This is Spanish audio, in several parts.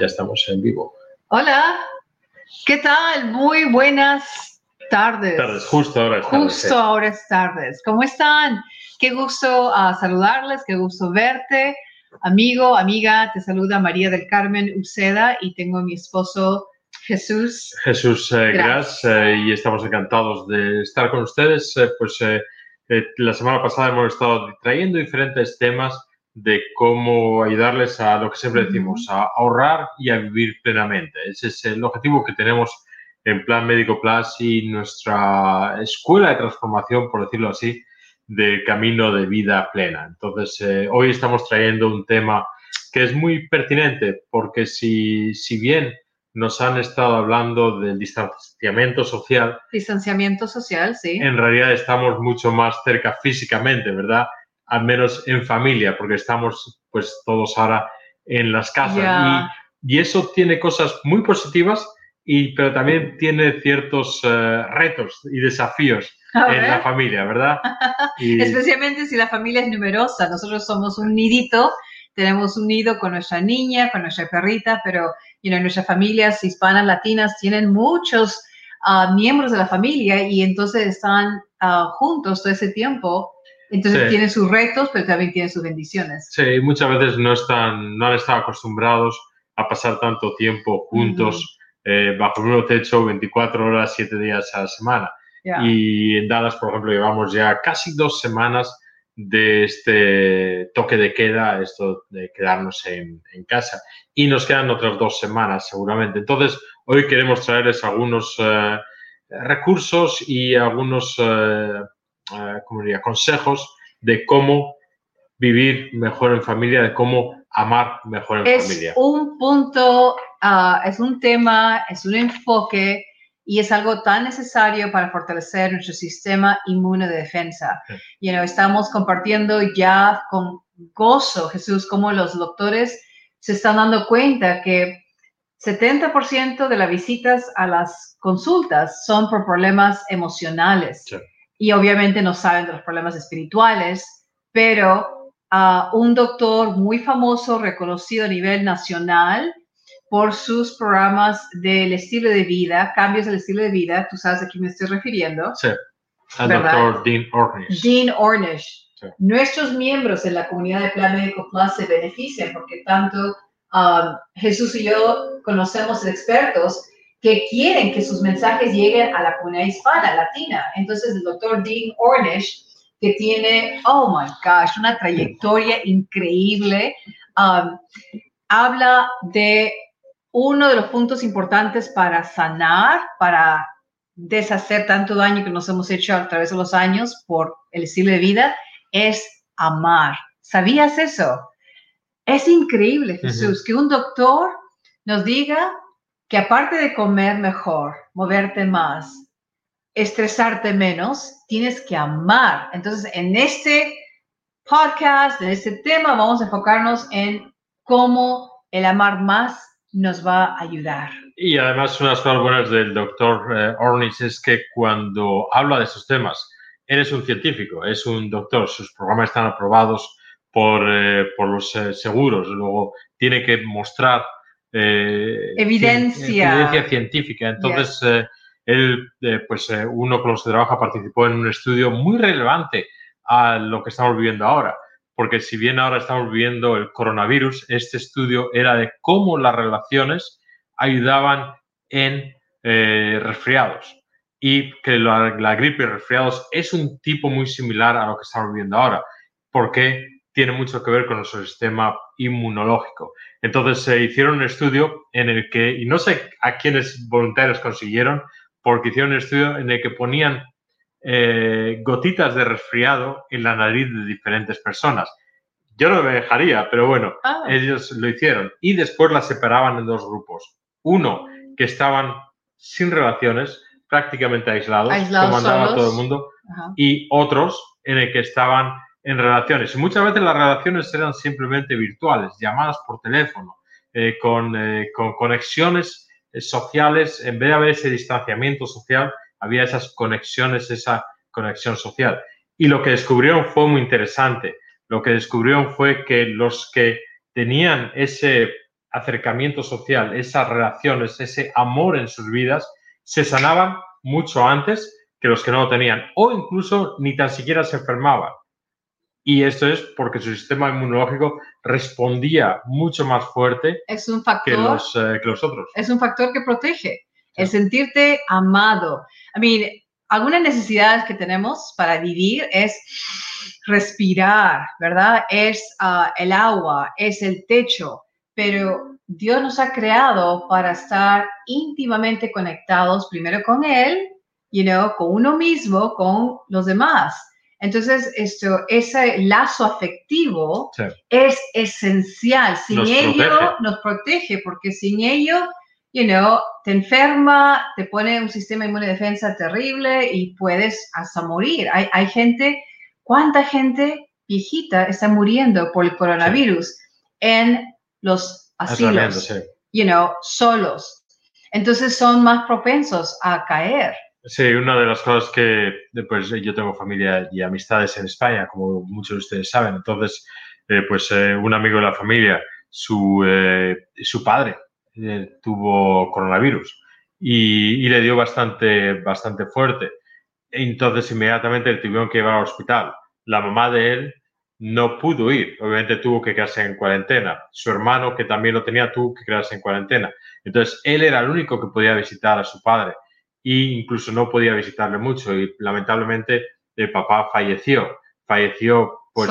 Ya estamos en vivo. Hola, ¿qué tal? Muy buenas tardes. Tardes, justo ahora es tardes, Justo ahora es tardes. ¿Cómo están? Qué gusto ah, saludarles, qué gusto verte. Amigo, amiga, te saluda María del Carmen Uceda y tengo a mi esposo Jesús. Jesús eh. Gras eh, y estamos encantados de estar con ustedes. Eh, pues eh, eh, la semana pasada hemos estado trayendo diferentes temas de cómo ayudarles a lo que siempre decimos, a ahorrar y a vivir plenamente. Ese es el objetivo que tenemos en Plan Médico Plus y nuestra escuela de transformación, por decirlo así, de camino de vida plena. Entonces, eh, hoy estamos trayendo un tema que es muy pertinente porque si, si bien nos han estado hablando del distanciamiento social, Distanciamiento social, sí. en realidad estamos mucho más cerca físicamente, ¿verdad? Al menos en familia, porque estamos pues todos ahora en las casas. Y, y eso tiene cosas muy positivas, y, pero también tiene ciertos eh, retos y desafíos en la familia, ¿verdad? Y- Especialmente si la familia es numerosa. Nosotros somos un nidito, tenemos un nido con nuestra niña, con nuestra perrita, pero you know, nuestras familias hispanas, latinas, tienen muchos ah, miembros de la familia y entonces están ah, juntos todo ese tiempo. Entonces Sí. tienen sus retos, pero también tienen sus bendiciones. Sí, muchas veces no están, no han estado acostumbrados a pasar tanto tiempo juntos eh, bajo el mismo techo 24 horas, 7 días a la semana. Ya. Y en Dallas, por ejemplo, llevamos ya casi dos semanas de este toque de queda, esto de quedarnos en, en casa. Y nos quedan otras dos semanas seguramente. Entonces, hoy queremos traerles algunos eh, recursos y algunos eh, eh, ¿cómo diría? consejos de cómo vivir mejor en familia, de cómo amar mejor en es familia. un punto, ah, es un tema, es un enfoque y es algo tan necesario para fortalecer nuestro sistema inmune de defensa. Sí. You know, estamos compartiendo ya con gozo, Jesús, como los doctores se están dando cuenta que 70% de las visitas a las consultas son por problemas emocionales. Sí. Y obviamente no saben de los problemas espirituales, pero a un doctor muy famoso, reconocido a nivel nacional por sus programas del estilo de vida, cambios del estilo de vida, tú sabes a quién me estoy refiriendo, Sí, al doctor Dean Ornish. Dean Ornish. Sí. Nuestros miembros en la comunidad de Plan Médico Plus se benefician porque tanto um, Jesús y yo conocemos expertos que quieren que sus mensajes lleguen a la comunidad hispana, latina. Entonces, el doctor Dean Ornish, que tiene, oh my gosh, una trayectoria increíble, um, habla de uno de los puntos importantes para sanar, para deshacer tanto daño que nos hemos hecho a través de los años por el estilo de vida, es amar. ¿Sabías eso? Es increíble, Jesús, que un doctor nos diga que aparte de comer mejor, moverte más, estresarte menos, tienes que amar. Entonces, en este podcast, en este tema, vamos a enfocarnos en cómo el amar más nos va a ayudar. Y además, unas cosas buenas del doctor eh, Ornish es que cuando habla de esos temas, él es un científico, es un doctor, sus programas están aprobados por, eh, por los eh, seguros, luego tiene que mostrar eh, Evidencia. cien- evidencia científica. Entonces, eh, él, eh, pues uno con los que trabaja participó en un estudio muy relevante a lo que estamos viviendo ahora. Porque si bien ahora estamos viviendo el coronavirus, este estudio era de cómo las relaciones ayudaban en resfriados. Y que la, la gripe y resfriados es un tipo muy similar a lo que estamos viviendo ahora, porque tiene mucho que ver con nuestro sistema inmunológico. Entonces se hicieron un estudio en el que, y no sé a quiénes voluntarios consiguieron, porque hicieron un estudio en el que ponían eh, gotitas de resfriado en la nariz de diferentes personas. Yo no me dejaría, pero bueno, Ah, ellos lo hicieron y después las separaban en dos grupos. Uno que estaban sin relaciones, prácticamente aislados, Aislados, como andaba solos. todo el mundo, ajá. y otros en el que estaban en relaciones. Y muchas veces las relaciones eran simplemente virtuales, llamadas por teléfono, eh, con, eh, con conexiones eh, sociales, en vez de haber ese distanciamiento social, había esas conexiones, esa conexión social. Y lo que descubrieron fue muy interesante. Lo que descubrieron fue que los que tenían ese acercamiento social, esas relaciones, ese amor en sus vidas, se sanaban mucho antes que los que no lo tenían o incluso ni tan siquiera se enfermaban. Y esto es porque su sistema inmunológico respondía mucho más fuerte es un factor, que, los, eh, que los otros. Es un factor que protege, el sentirte amado. I mean, algunas necesidades que tenemos para vivir es respirar, ¿verdad? Es ah, el agua, es el techo, pero Dios nos ha creado para estar íntimamente conectados primero con Él, you know, con uno mismo, con los demás. Entonces, esto, ese lazo afectivo es esencial. Sin ello nos protege, porque sin ello, you know, te enferma, te pone un sistema inmune defensa terrible y puedes hasta morir. Hay, hay gente, ¿cuánta gente viejita está muriendo por el coronavirus en los asilos? You know, solos. Entonces son más propensos a caer. Sí, una de las cosas que pues, yo tengo familia y amistades en España, como muchos de ustedes saben. Entonces, eh, pues eh, un amigo de la familia, su, eh, su padre tuvo coronavirus y, le dio bastante, bastante fuerte. Entonces, inmediatamente le tuvieron que llevar al hospital. La mamá de él no pudo ir, obviamente tuvo que quedarse en cuarentena. Su hermano, que también lo tenía, tuvo que quedarse en cuarentena. Entonces, él era el único que podía visitar a su padre y incluso no podía visitarle mucho y lamentablemente el papá falleció. Falleció pues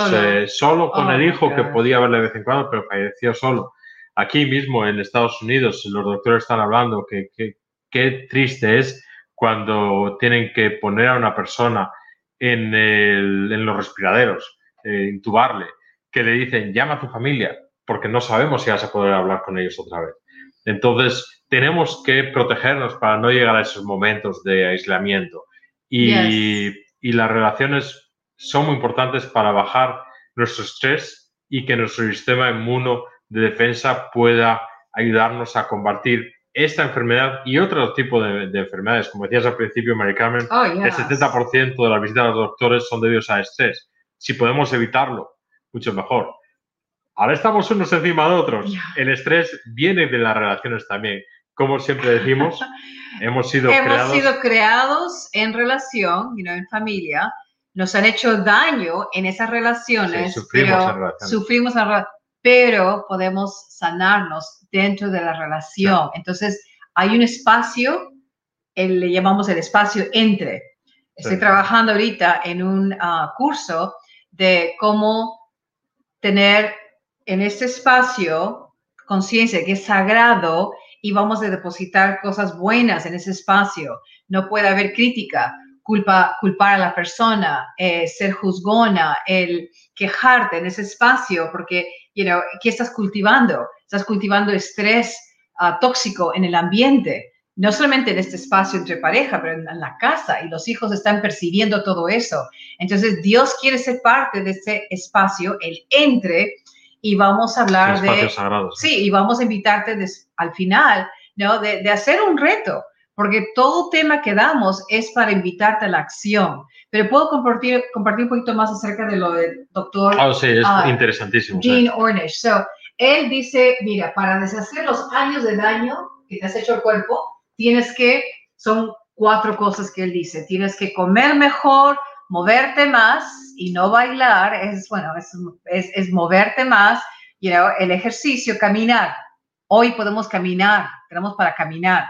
solo, eh, con el oh, hijo que podía verle de vez en cuando, pero falleció solo. Aquí mismo en Estados Unidos los doctores están hablando que qué triste es cuando tienen que poner a una persona en, en los respiraderos, eh, intubarle, que le dicen llama a tu familia, porque no sabemos si vas a poder hablar con ellos otra vez. Entonces, tenemos que protegernos para no llegar a esos momentos de aislamiento. Y, y las relaciones son muy importantes para bajar nuestro estrés y que nuestro sistema inmuno de defensa pueda ayudarnos a combatir esta enfermedad y otro tipo de, enfermedades. Como decías al principio, Mary Carmen, oh, el 70% de las visitas a los doctores son debidos a estrés. Si podemos evitarlo, mucho mejor. Ahora estamos unos encima de otros. El estrés viene de las relaciones también como siempre decimos, hemos sido hemos creados. sido creados en relación, you en familia, nos han hecho daño en esas relaciones, sufrimos pero, en relaciones. sufrimos pero podemos sanarnos dentro de la relación. Entonces, hay un espacio, le llamamos el espacio entre. Estoy trabajando ahorita en un ah, curso de cómo tener en este espacio conciencia que es sagrado y vamos a depositar cosas buenas en ese espacio. No puede haber crítica, culpa, culpar a la persona, eh, ser juzgona, el quejarte en ese espacio, porque, you ¿qué estás cultivando? Estás cultivando estrés ah, tóxico en el ambiente, no solamente en este espacio entre pareja, pero en, la casa, y los hijos están percibiendo todo eso. Entonces, Dios quiere ser parte de ese espacio, el entre, y vamos a hablar de... Sí, y vamos a invitarte al final, ¿no? De, hacer un reto, porque todo tema que damos es para invitarte a la acción. Pero puedo compartir, compartir un poquito más acerca de lo del doctor... Oh, sí, es ah, interesantísimo. Gene Ornish. So, él dice, mira, para deshacer los años de daño que te has hecho al cuerpo, tienes que, son cuatro cosas que él dice, tienes que comer mejor, moverte más y no bailar, es, bueno, es, es, moverte más, you know, el ejercicio, caminar. Hoy podemos caminar, tenemos para caminar,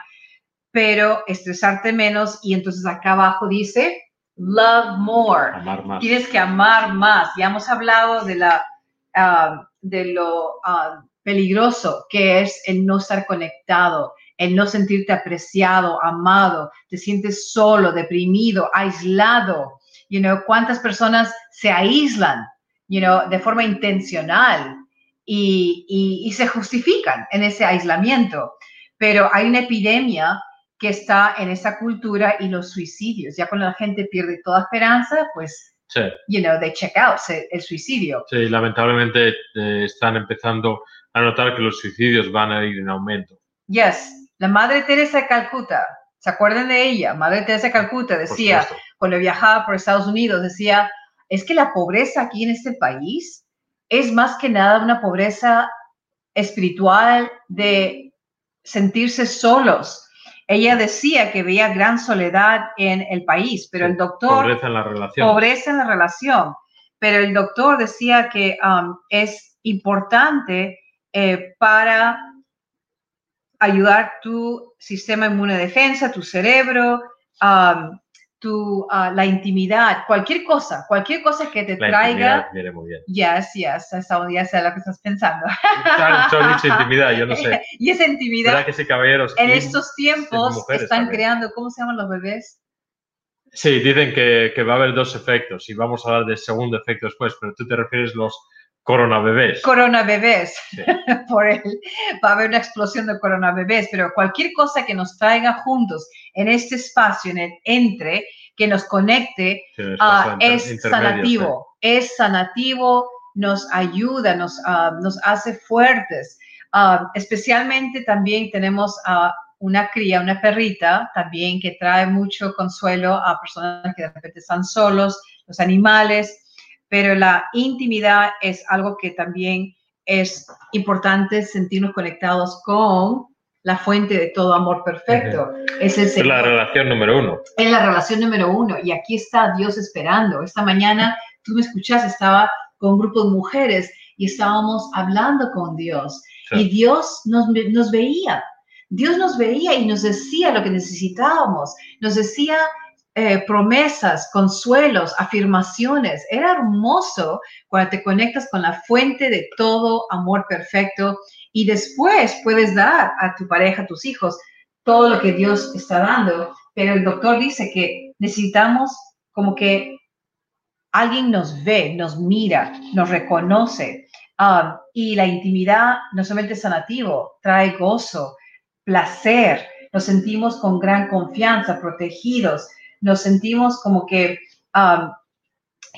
pero estresarte menos y entonces acá abajo dice, love more. Amar más. Tienes que amar más. Ya hemos hablado de, la, ah, de lo ah, peligroso que es el no estar conectado, el no sentirte apreciado, amado, te sientes solo, deprimido, aislado you know, cuántas personas se aíslan, you know, de forma intencional y, se justifican en ese aislamiento. Pero hay una epidemia que está en esa cultura y los suicidios. Ya cuando la gente pierde toda esperanza, pues, sí. you know, they check out el suicidio. Sí, lamentablemente eh, están empezando a notar que los suicidios van a ir en aumento. Yes, la Madre Teresa de Calcuta, ¿se acuerdan de ella? Madre Teresa de Calcuta decía, cuando viajaba por Estados Unidos, decía, es que la pobreza aquí en este país es más que nada una pobreza espiritual de sentirse solos. Ella decía que veía gran soledad en el país, pero el doctor... Pobreza en la relación. Pobreza en la relación. Pero el doctor decía que um, es importante eh, para ayudar tu sistema inmune defensa, tu cerebro, um, tu, uh, la intimidad, cualquier cosa, cualquier cosa que te La traiga. viene muy bien. Yes, yes, esa- ya sé lo que estás pensando. Claro, has dicho intimidad, yo no sé. y esa intimidad, ¿Verdad que sí, caballeros? en estos tiempos, están también. creando, ¿cómo se llaman los bebés? Sí, dicen que, que va a haber dos efectos y vamos a hablar del segundo efecto después, pero tú te refieres los coronabebés. Corona bebés. Sí. Por él va a haber una explosión de corona bebés, pero cualquier cosa que nos traiga juntos en este espacio, en el entre, que nos conecte, Sí, ah, es sanativo, es sanativo, nos ayuda, nos, ah, nos hace fuertes. Ah, especialmente también tenemos a una cría, una perrita también que trae mucho consuelo a personas que de repente están solos, los animales, pero la intimidad es algo que también es importante sentirnos conectados con la fuente de todo amor perfecto. Es el. Es la relación número uno. es la relación número uno y aquí está Dios esperando. Esta mañana tú me escuchaste, estaba con un grupo de mujeres y estábamos hablando con Dios Sí. y Dios nos, nos veía. Dios nos veía y nos decía lo que necesitábamos. Nos decía eh, promesas, consuelos, afirmaciones. Era hermoso cuando te conectas con la fuente de todo amor perfecto y después puedes dar a tu pareja, a tus hijos, todo lo que Dios está dando. Pero el doctor dice que necesitamos como que alguien nos ve, nos mira, nos reconoce. Um, y la intimidad no solamente es sanativo, trae gozo, placer, nos sentimos con gran confianza, protegidos, nos sentimos como que, um,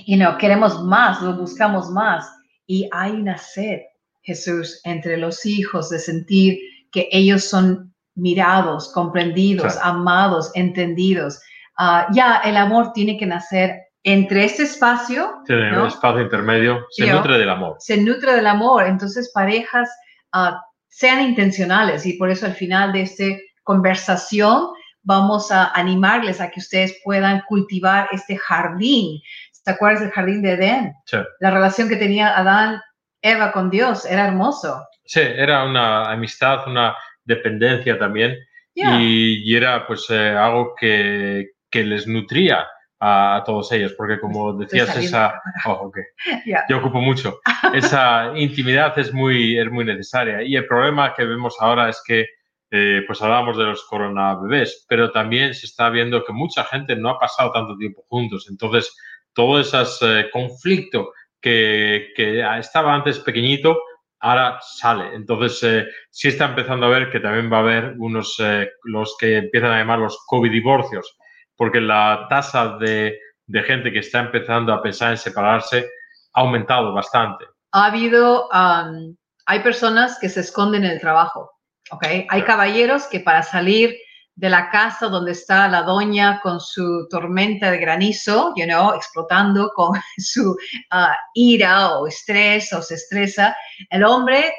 you know, queremos más, lo buscamos más. Y hay una sed, Jesús, entre los hijos de sentir que ellos son mirados, comprendidos, Claro. amados, entendidos. Ah, ya el amor tiene que nacer entre este espacio, Tiene ¿no? un espacio intermedio, se Sí, ¿no? nutre del amor. se nutre del amor. Entonces, parejas ah, sean intencionales y por eso al final de esta conversación vamos a animarles a que ustedes puedan cultivar este jardín. ¿Te acuerdas del jardín de Edén? Sí. La relación que tenía Adán, Eva con Dios era hermoso. Sí, era una amistad, una dependencia también Ya. y, y era pues eh, algo que, que les nutría a, a todos ellos, porque como decías, esa... Oh, ok. Ya. Yo ocupo mucho. Esa intimidad es muy, es muy necesaria. Y el problema que vemos ahora es que, eh, pues hablábamos de los coronabebés, pero también se está viendo que mucha gente no ha pasado tanto tiempo juntos. Entonces, todo ese conflicto que, estaba antes pequeñito, ahora sale. Entonces, eh, sí está empezando a ver que también va a haber unos, eh, los que empiezan a llamar los COVID divorcios, porque la tasa de, de gente que está empezando a pensar en separarse ha aumentado bastante. ha habido, um, hay personas que se esconden en el trabajo, ¿ok? Hay caballeros que para salir de la casa donde está la doña con su tormenta de granizo, you know, explotando con su ah, ira o estrés o se estresa, el hombre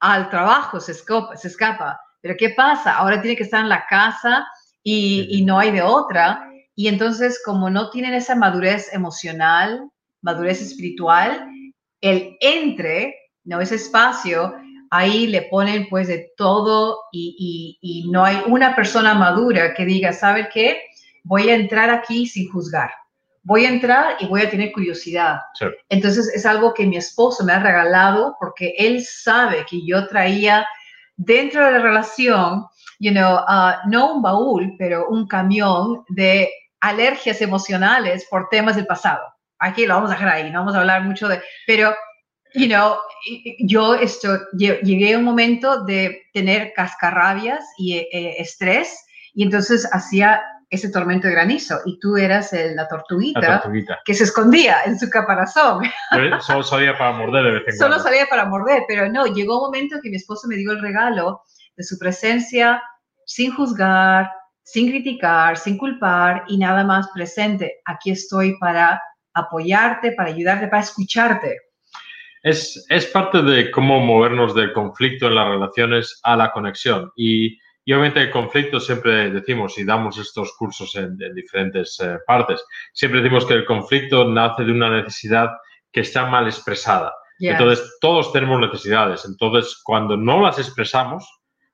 al trabajo se escapa, se escapa. Pero ¿qué pasa? Ahora tiene que estar en la casa y, y no hay de otra. Y entonces, como no tienen esa madurez emocional, madurez espiritual, el entre, no ese espacio, ahí le ponen pues de todo y, y- y no hay una persona madura que diga, ¿sabe qué? Voy a entrar aquí sin juzgar. Voy a entrar y voy a tener curiosidad. Sí. Entonces es algo que mi esposo me ha regalado porque él sabe que yo traía dentro de la relación, you know, ah, no un baúl, pero un camión de alergias emocionales por temas del pasado. Aquí lo vamos a dejar ahí, no vamos a hablar mucho de, pero, you know, yo esto, lle- llegué a un momento de tener cascarrabias y eh, estrés y entonces hacía ese tormento de granizo y tú eras el- la tortuguita La tortuguita. que se escondía en su caparazón. Pero Solo salía para morder de vez en Solo cuando. salía para morder, pero no, llegó un momento que mi esposo me dio el regalo de su presencia sin juzgar, sin criticar, sin culpar y nada más presente. Aquí estoy para apoyarte, para ayudarte, para escucharte. Es, es parte de cómo movernos del conflicto en las relaciones a la conexión. Y, y obviamente el conflicto siempre decimos, y damos estos cursos en, diferentes eh, partes, siempre decimos que el conflicto nace de una necesidad que está mal expresada. Entonces, todos tenemos necesidades. Entonces, cuando no las expresamos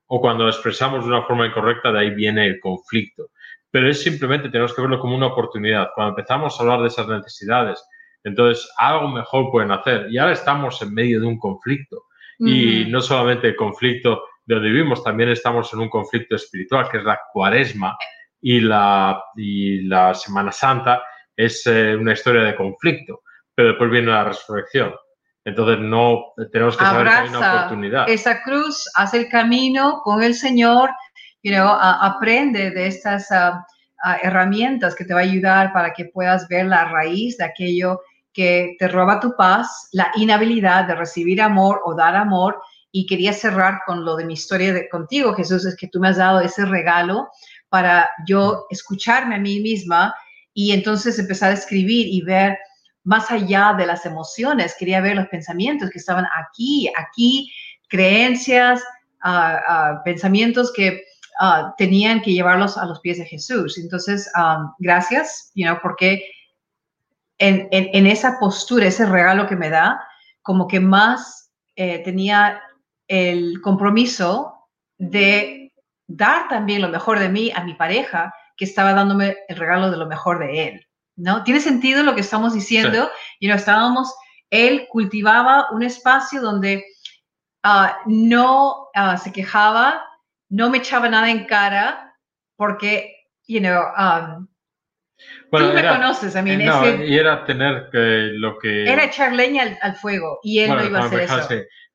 o cuando las expresamos de una forma incorrecta, de ahí viene el conflicto. Pero es simplemente, tenemos que verlo como una oportunidad. Cuando empezamos a hablar de esas necesidades, entonces algo mejor pueden hacer. Y ahora estamos en medio de un conflicto. Y no solamente el conflicto de donde vivimos, también estamos en un conflicto espiritual, que es la cuaresma y la, y la Semana Santa es eh, una historia de conflicto, pero después viene la resurrección. Entonces no tenemos que saber que hay una oportunidad. Esa cruz hace el camino con el Señor, you know, aprende de estas ah, ah, herramientas que te va a ayudar para que puedas ver la raíz de aquello que te roba tu paz, la inhabilidad de recibir amor o dar amor. Y quería cerrar con lo de mi historia de, contigo, Jesús, es que tú me has dado ese regalo para yo escucharme a mí misma y entonces empezar a escribir y ver más allá de las emociones, quería ver los pensamientos que estaban aquí, aquí, creencias, ah, pensamientos que ah, tenían que llevarlos a los pies de Jesús. Entonces, gracias, you know, porque en, en, esa postura, ese regalo que me da, como que más eh, tenía el compromiso de dar también lo mejor de mí a mi pareja, que estaba dándome el regalo de lo mejor de él. ¿no? Tiene sentido lo que estamos diciendo. Y no estábamos, él cultivaba un espacio donde ah, no ah, se quejaba, no me echaba nada en cara, porque, you know, um, tú me conoces, a mí. y era tener que lo que... Era echar leña al, fuego y él no iba a hacer eso.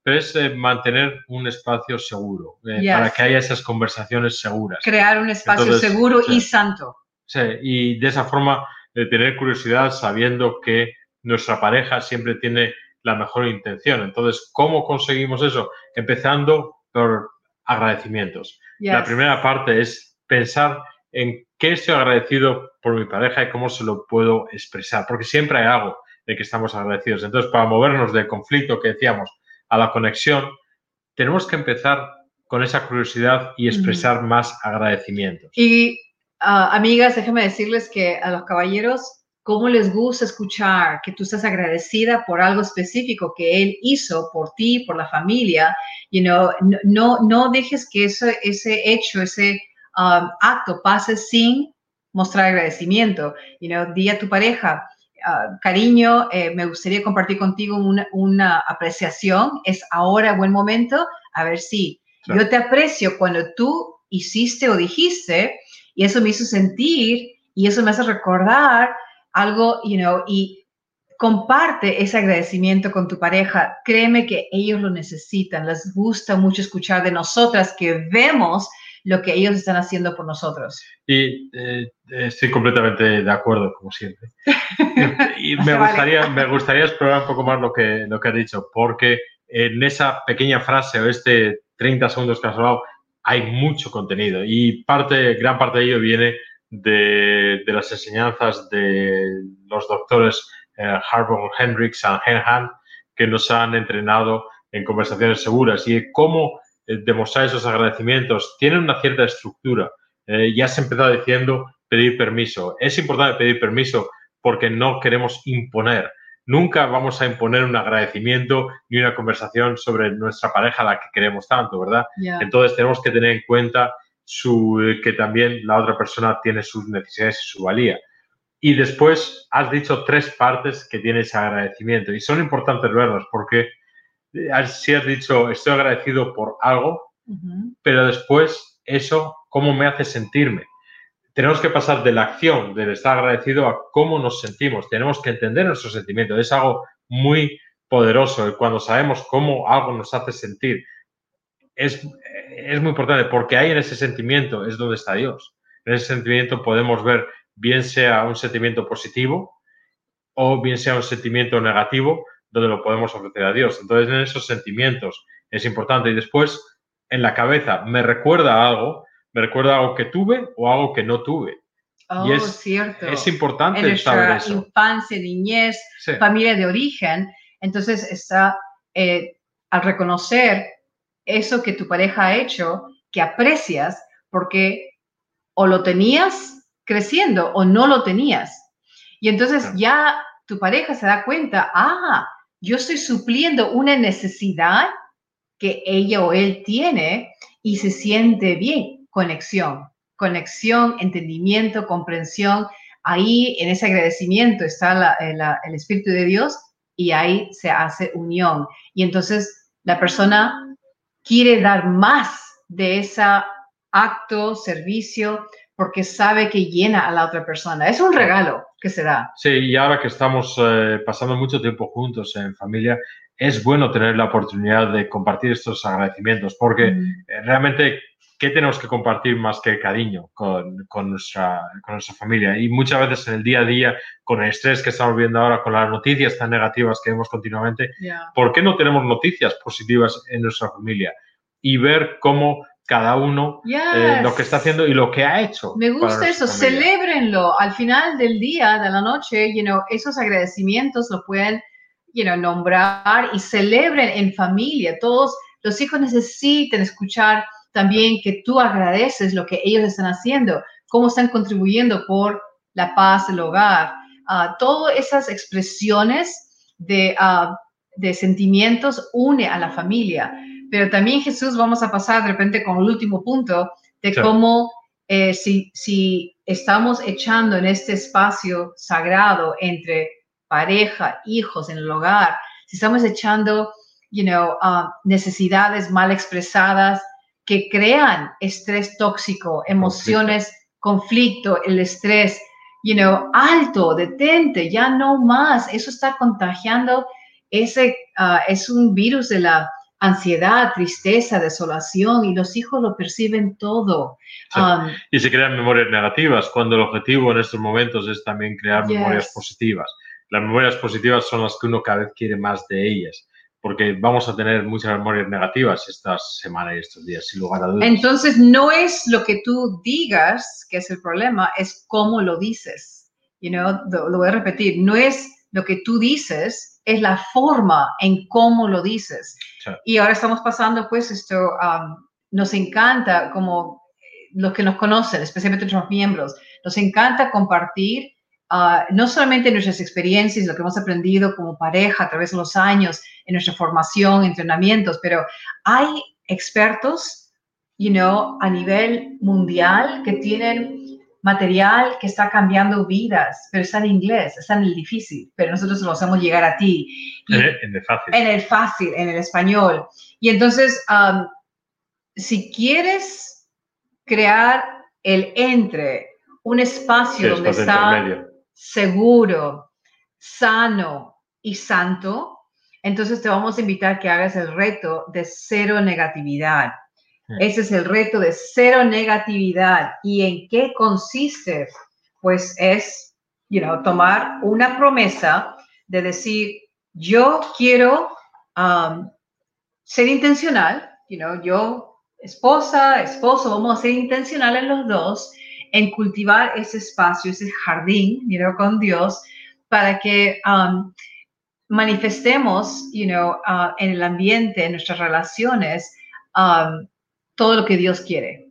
Pero es eh, mantener un espacio seguro, eh, para que haya esas conversaciones seguras. Crear un espacio seguro y santo. Sí, y de esa forma de tener curiosidad sabiendo que nuestra pareja siempre tiene la mejor intención. Entonces, ¿cómo conseguimos eso? Empezando por agradecimientos. La primera parte es pensar en qué estoy agradecido por mi pareja y cómo se lo puedo expresar, porque siempre hay algo de que estamos agradecidos. Entonces, para movernos del conflicto que decíamos a la conexión, tenemos que empezar con esa curiosidad y expresar más agradecimientos. Y Ah, amigas, déjenme decirles que a los caballeros, ¿cómo les gusta escuchar que tú estás agradecida por algo específico que él hizo por ti, por la familia? You know, no, no dejes que eso, ese hecho, ese um, acto pase sin mostrar agradecimiento. You know, di a tu pareja, ah, cariño, eh, me gustaría compartir contigo una, una, apreciación. Es ahora buen momento. A ver si yo te aprecio cuando tú hiciste o dijiste y eso me hizo sentir y eso me hace recordar algo, you know, y comparte ese agradecimiento con tu pareja. Créeme que ellos lo necesitan. Les gusta mucho escuchar de nosotras que vemos lo que ellos están haciendo por nosotros. Y eh, estoy completamente de acuerdo, como siempre. y me gustaría, me gustaría explorar un poco más lo que, lo que has dicho, porque en esa pequeña frase o este 30 segundos que has hablado, hay mucho contenido y parte, gran parte de ello viene de, las enseñanzas de los doctores eh, Harvard Hendricks y Henhan que nos han entrenado en conversaciones seguras y cómo demostrar esos agradecimientos tiene una cierta estructura. Eh, ya se empezado diciendo pedir permiso. Es importante pedir permiso porque no queremos imponer nunca vamos a imponer un agradecimiento ni una conversación sobre nuestra pareja a la que queremos tanto, ¿verdad? Entonces tenemos que tener en cuenta su, que también la otra persona tiene sus necesidades y su valía. Y después has dicho tres partes que tiene ese agradecimiento y son importantes verlos porque eh, si has dicho estoy agradecido por algo, pero después eso, ¿cómo me hace sentirme? tenemos que pasar de la acción, del estar agradecido, a cómo nos sentimos. Tenemos que entender nuestros sentimientos. Es algo muy poderoso cuando sabemos cómo algo nos hace sentir. Es, es muy importante porque ahí en ese sentimiento es donde está Dios. En ese sentimiento podemos ver bien sea un sentimiento positivo o bien sea un sentimiento negativo donde lo podemos ofrecer a Dios. Entonces en esos sentimientos es importante y después en la cabeza me recuerda algo me recuerda algo que tuve o algo que no tuve. Oh, es, cierto. Es importante en nuestra infancia, niñez, familia de origen. Entonces está eh, al reconocer eso que tu pareja ha hecho, que aprecias, porque o lo tenías creciendo o no lo tenías. Y entonces ya tu pareja se da cuenta, ah, yo estoy supliendo una necesidad que ella o él tiene y se siente bien. Conexión, conexión, entendimiento, comprensión. Ahí en ese agradecimiento está el Espíritu de Dios y ahí se hace unión. Y entonces la persona quiere dar más de ese acto, servicio, porque sabe que llena a la otra persona. Es un regalo que se da. Sí, y ahora que estamos eh, pasando mucho tiempo juntos en familia, es bueno tener la oportunidad de compartir estos agradecimientos, porque mm. eh, realmente, ¿qué tenemos que compartir más que cariño con, con, nuestra, con nuestra familia? Y muchas veces en el día a día, con el estrés que estamos viendo ahora, con las noticias tan negativas que vemos continuamente, ¿por qué no tenemos noticias positivas en nuestra familia? Y ver cómo cada uno eh, lo que está haciendo y lo que ha hecho. Me gusta eso, celebrenlo. Al final del día, de la noche, you know, esos agradecimientos lo pueden you know, nombrar y celebren en familia. Todos los hijos necesitan escuchar también que tú agradeces lo que ellos están haciendo, cómo están contribuyendo por la paz del hogar. Uh, todas esas expresiones de, ah, de sentimientos une a la familia. Pero también Jesús, vamos a pasar de repente con el último punto de cómo eh, si, si estamos echando en este espacio sagrado entre pareja, hijos, en el hogar, si estamos echando, you know, uh, necesidades mal expresadas que crean estrés tóxico, emociones, conflicto, el estrés, you know, alto, detente, ya no más. Eso está contagiando, ese uh, es un virus de la ansiedad, tristeza, desolación y los hijos lo perciben todo. Um, y se crean memorias negativas cuando el objetivo en estos momentos es también crear memorias positivas. Las memorias positivas son las que uno cada vez quiere más de ellas porque vamos a tener muchas memorias negativas esta semana y estos días, sin lugar a dudas. Entonces, no es lo que tú digas que es el problema, es cómo lo dices. You know, lo voy a repetir, no es lo que tú dices, es la forma en cómo lo dices. Y ahora estamos pasando, pues, esto, um, nos encanta, como eh, los que nos conocen, especialmente nuestros miembros, nos encanta compartir uh, no solamente nuestras experiencias, lo que hemos aprendido como pareja a través de los años, en nuestra formación, entrenamientos, pero hay expertos, you know, a nivel mundial que tienen material que está cambiando vidas, pero está en inglés, está en el difícil, pero nosotros lo hacemos llegar a ti. en, el, fácil. En el fácil, en el español. Y entonces, um, si quieres crear el entre, un espacio donde está seguro, sano y santo, entonces te vamos a invitar que hagas el reto de cero negatividad. Ese es el reto de cero negatividad. ¿Y en qué consiste? Pues es, you tomar una promesa de decir, yo quiero um, ser intencional, you know, yo, esposa, esposo, vamos a ser intencionales los dos en cultivar ese espacio, ese jardín, you know, con Dios, para que um, manifestemos, you know, uh, en el ambiente, en nuestras relaciones, um, todo lo que Dios quiere.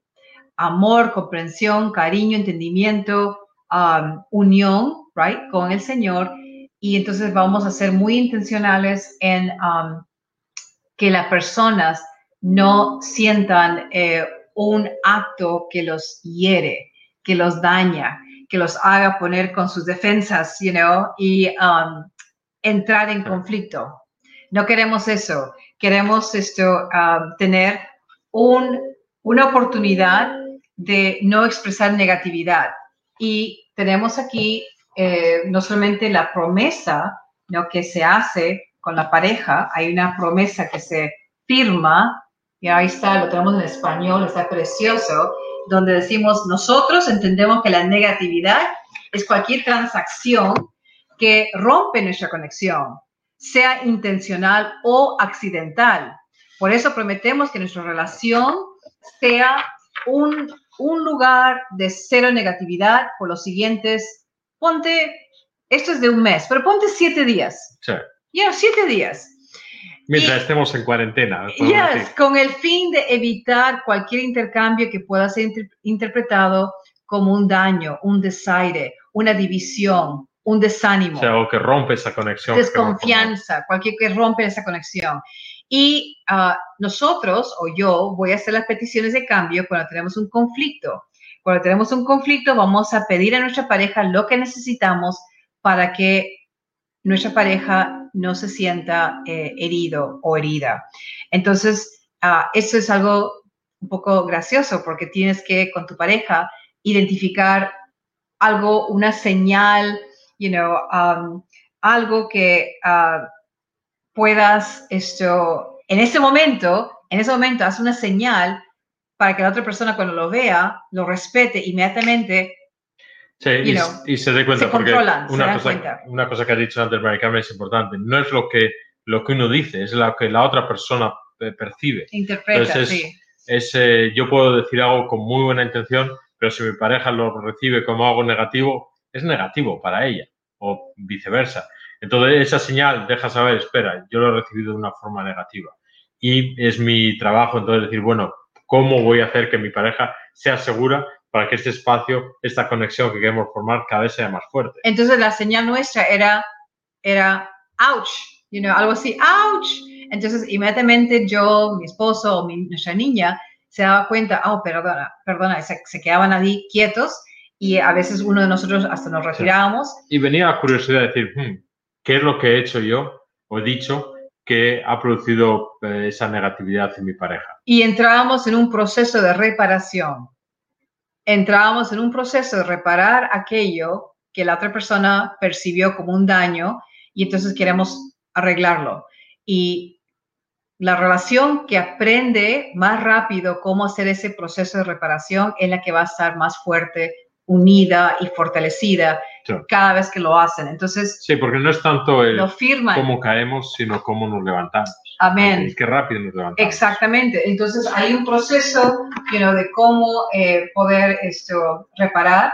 Amor, comprensión, cariño, entendimiento, um, unión, right, con el Señor. Y entonces vamos a ser muy intencionales en um, que las personas no sientan eh, un acto que los hiere, que los daña, que los haga poner con sus defensas, you know, y um, entrar en conflicto. No queremos eso. Queremos esto, tener una oportunidad de no expresar negatividad. Y tenemos aquí eh, no solamente la promesa ¿no? que se hace con la pareja, hay una promesa que se firma, y ahí está, lo tenemos en español, está precioso, donde decimos, nosotros entendemos que la negatividad es cualquier transacción que rompe nuestra conexión, sea intencional o accidental. Por eso prometemos que nuestra relación sea un, lugar de cero negatividad por los siguientes, ponte, esto es de un mes, pero ponte siete días. Sí. Ya, siete días. Mientras estemos en cuarentena. Yes, con el fin de evitar cualquier intercambio que pueda ser interpretado como un daño, un desaire, una división, un desánimo. O sea, o que rompe esa conexión. Desconfianza, cualquier que rompe esa conexión. Y ah, nosotros o yo voy a hacer las peticiones de cambio cuando tenemos un conflicto. Cuando tenemos un conflicto, vamos a pedir a nuestra pareja lo que necesitamos para que nuestra pareja no se sienta eh, herido o herida. Entonces, uh, eso es algo un poco gracioso porque tienes que con tu pareja identificar algo, una señal, you know, um, algo que uh, puedas esto, en ese momento, en ese momento haz una señal para que la otra persona cuando lo vea, lo respete inmediatamente. Sí, y, se dé cuenta, porque una, cosa, una cosa que ha dicho antes Mary es importante, no es lo que, lo que uno dice, es lo que la otra persona percibe. Interpreta, sí. Es, eh, yo puedo decir algo con muy buena intención, pero si mi pareja lo recibe como algo negativo, es negativo para ella, o viceversa. Entonces, esa señal deja saber, espera, yo lo he recibido de una forma negativa. Y es mi trabajo entonces decir, bueno, ¿cómo voy a hacer que mi pareja sea segura para que este espacio, esta conexión que queremos formar cada vez sea más fuerte? Entonces, la señal nuestra era, era, ouch, you know, algo así, ouch. Entonces, inmediatamente yo, mi esposo o mi, nuestra niña se daba cuenta, oh, perdona, perdona, se, se quedaban ahí quietos y a veces uno de nosotros hasta nos retirábamos. Y venía la curiosidad de decir, hmm, ¿qué es lo que he hecho yo o he dicho que ha producido eh, esa negatividad en mi pareja? Y entrábamos en un proceso de reparación. Entrábamos en un proceso de reparar aquello que la otra persona percibió como un daño y entonces queremos arreglarlo. Y la relación que aprende más rápido cómo hacer ese proceso de reparación es la que va a estar más fuerte, unida y fortalecida cada vez que lo hacen. Entonces, sí, porque no es tanto el cómo caemos, sino cómo nos levantamos. Amén. qué rápido nos levantamos. Exactamente. Entonces, hay un proceso de cómo eh, poder esto, reparar.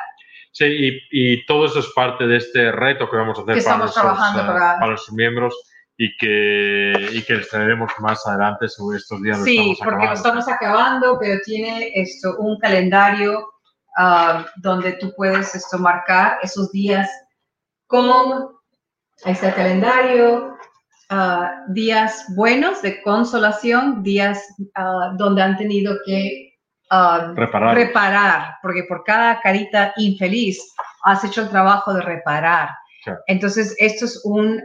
Sí, y, y, todo eso es parte de este reto que vamos a hacer para, nuestros, para... los miembros y que, y que les traeremos más adelante sobre estos días. Sí, porque lo estamos acabando, pero tiene esto un calendario Ah, donde tú puedes esto, marcar esos días con, ahí está el calendario, ah, días buenos de consolación, días ah, donde han tenido que reparar. reparar, porque por cada carita infeliz has hecho el trabajo de reparar. Entonces, esto es un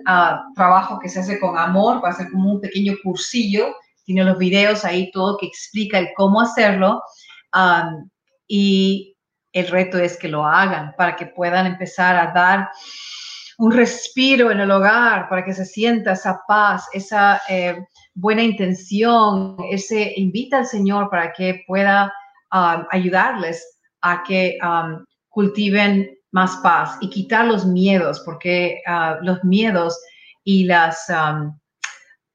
trabajo que se hace con amor, va a ser como un pequeño cursillo, tiene los videos ahí todo que explica el cómo hacerlo. y el reto es que lo hagan para que puedan empezar a dar un respiro en el hogar, para que se sienta esa paz, esa eh, buena intención, ese invita al Señor para que pueda um, ayudarles a que um, cultiven más paz y quitar los miedos, porque uh, los miedos y las um,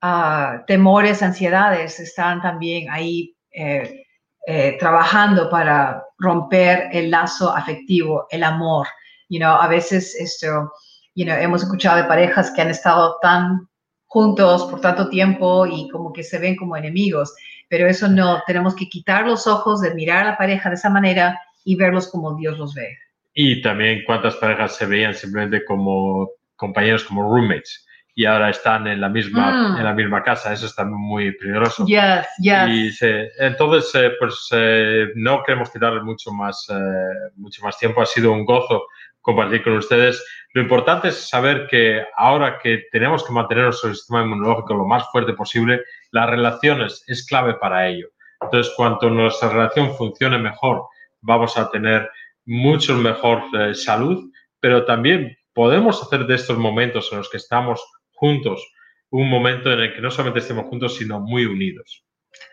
uh, temores, ansiedades están también ahí eh, eh, trabajando para romper el lazo afectivo, el amor. You know, a veces esto, you hemos escuchado de parejas que han estado tan juntos por tanto tiempo y como que se ven como enemigos, pero eso no, tenemos que quitar los ojos de mirar a la pareja de esa manera y verlos como Dios los ve. Y también cuántas parejas se veían simplemente como compañeros, como roommates y ahora están en la misma, mm. en la misma casa. Eso está muy peligroso. Yes, yes. Y entonces, eh, pues eh, no queremos quitarle mucho más, eh, mucho más tiempo. Ha sido un gozo compartir con ustedes. Lo importante es saber que ahora que tenemos que mantener nuestro sistema inmunológico lo más fuerte posible, las relaciones es clave para ello. Entonces, cuanto nuestra relación funcione mejor, vamos a tener mucho mejor salud, pero también podemos hacer de estos momentos en los que estamos juntos, un momento en el que no solamente estemos juntos, sino muy unidos.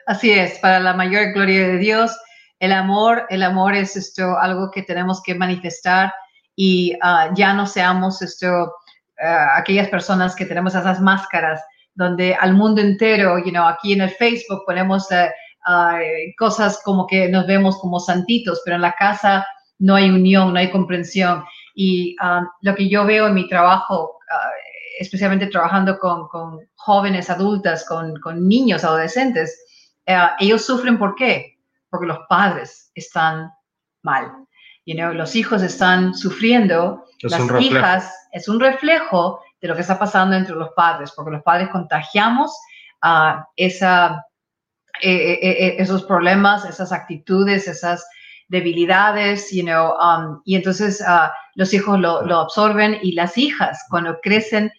Así es, para la mayor gloria de Dios, el amor, el amor es esto, algo que tenemos que manifestar y ah, ya no seamos esto, ah, aquellas personas que tenemos esas máscaras donde al mundo entero, you know, aquí en el Facebook ponemos eh, ah, cosas como que nos vemos como santitos, pero en la casa no hay unión, no hay comprensión. Y lo que yo veo en mi trabajo especialmente trabajando con, con jóvenes adultas, con, con niños, adolescentes, eh, ellos sufren ¿por qué? Porque los padres están mal. You know, los hijos están sufriendo, las hijas, es un reflejo de lo que está pasando entre los padres, porque los padres contagiamos a esa, eh, eh, esos problemas, esas actitudes, esas debilidades, you know, um, y entonces uh, los hijos lo, lo, absorben y las hijas cuando crecen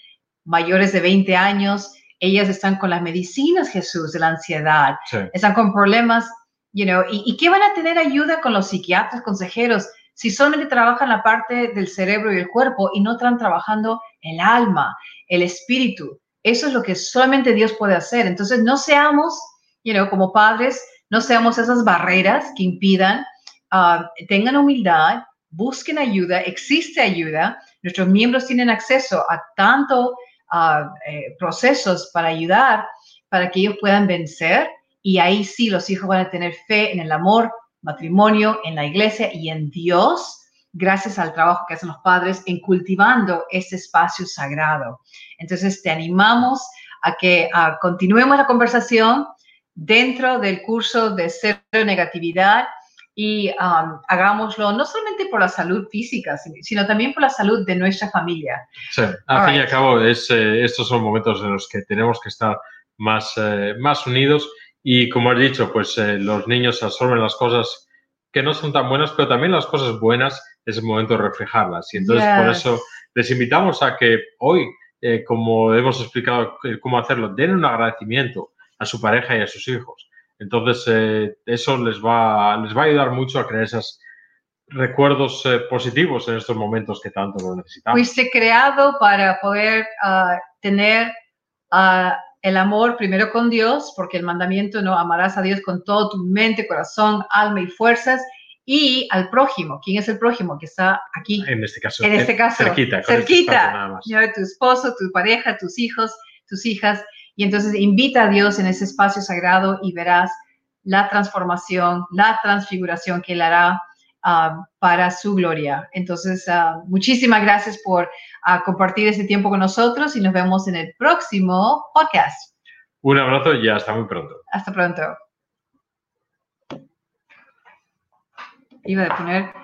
mayores de 20 años, ellas están con las medicinas, Jesús, de la ansiedad, están con problemas, you know, y, y qué van a tener ayuda con los psiquiatras, consejeros, si solamente trabajan la parte del cerebro y el cuerpo y no están trabajando el alma, el espíritu. Eso es lo que solamente Dios puede hacer. Entonces, no seamos, you know, como padres, no seamos esas barreras que impidan Ah, tengan humildad, busquen ayuda, existe ayuda. Nuestros miembros tienen acceso a tanto uh, procesos para ayudar, para que ellos puedan vencer. Y ahí sí los hijos van a tener fe en el amor, matrimonio, en la iglesia y en Dios, gracias al trabajo que hacen los padres en cultivando este espacio sagrado. Entonces, te animamos a que uh, continuemos la conversación dentro del curso de cero negatividad y um, hagámoslo no solamente por la salud física, sino también por la salud de nuestra familia. Sí, al fin y al cabo, es, eh, estos son momentos en los que tenemos que estar más, eh, más unidos y como has dicho, pues eh, los niños absorben las cosas que no son tan buenas, pero también las cosas buenas es el momento de reflejarlas. Y entonces por eso les invitamos a que hoy, como hemos explicado cómo hacerlo, den un agradecimiento a su pareja y a sus hijos entonces, eh, eso les va, les va a ayudar mucho a crear esos recuerdos eh, positivos en estos momentos que tanto lo necesitamos. Fuiste creado para poder ah, tener ah, el amor primero con Dios, porque el mandamiento no amarás a Dios con todo tu mente, corazón, alma y fuerzas, y al prójimo. ¿Quién es el prójimo? Que está aquí. En este caso. En este caso. Cerquita. Este cerquita. tu esposo, tu pareja, tus hijos, tus hijas. Y entonces invita a Dios en ese espacio sagrado y verás la transformación, la transfiguración que Él hará ah, para su gloria. Entonces, uh, muchísimas gracias por uh, compartir este tiempo con nosotros y nos vemos en el próximo podcast. Un abrazo y hasta muy pronto. Hasta pronto. Iba a poner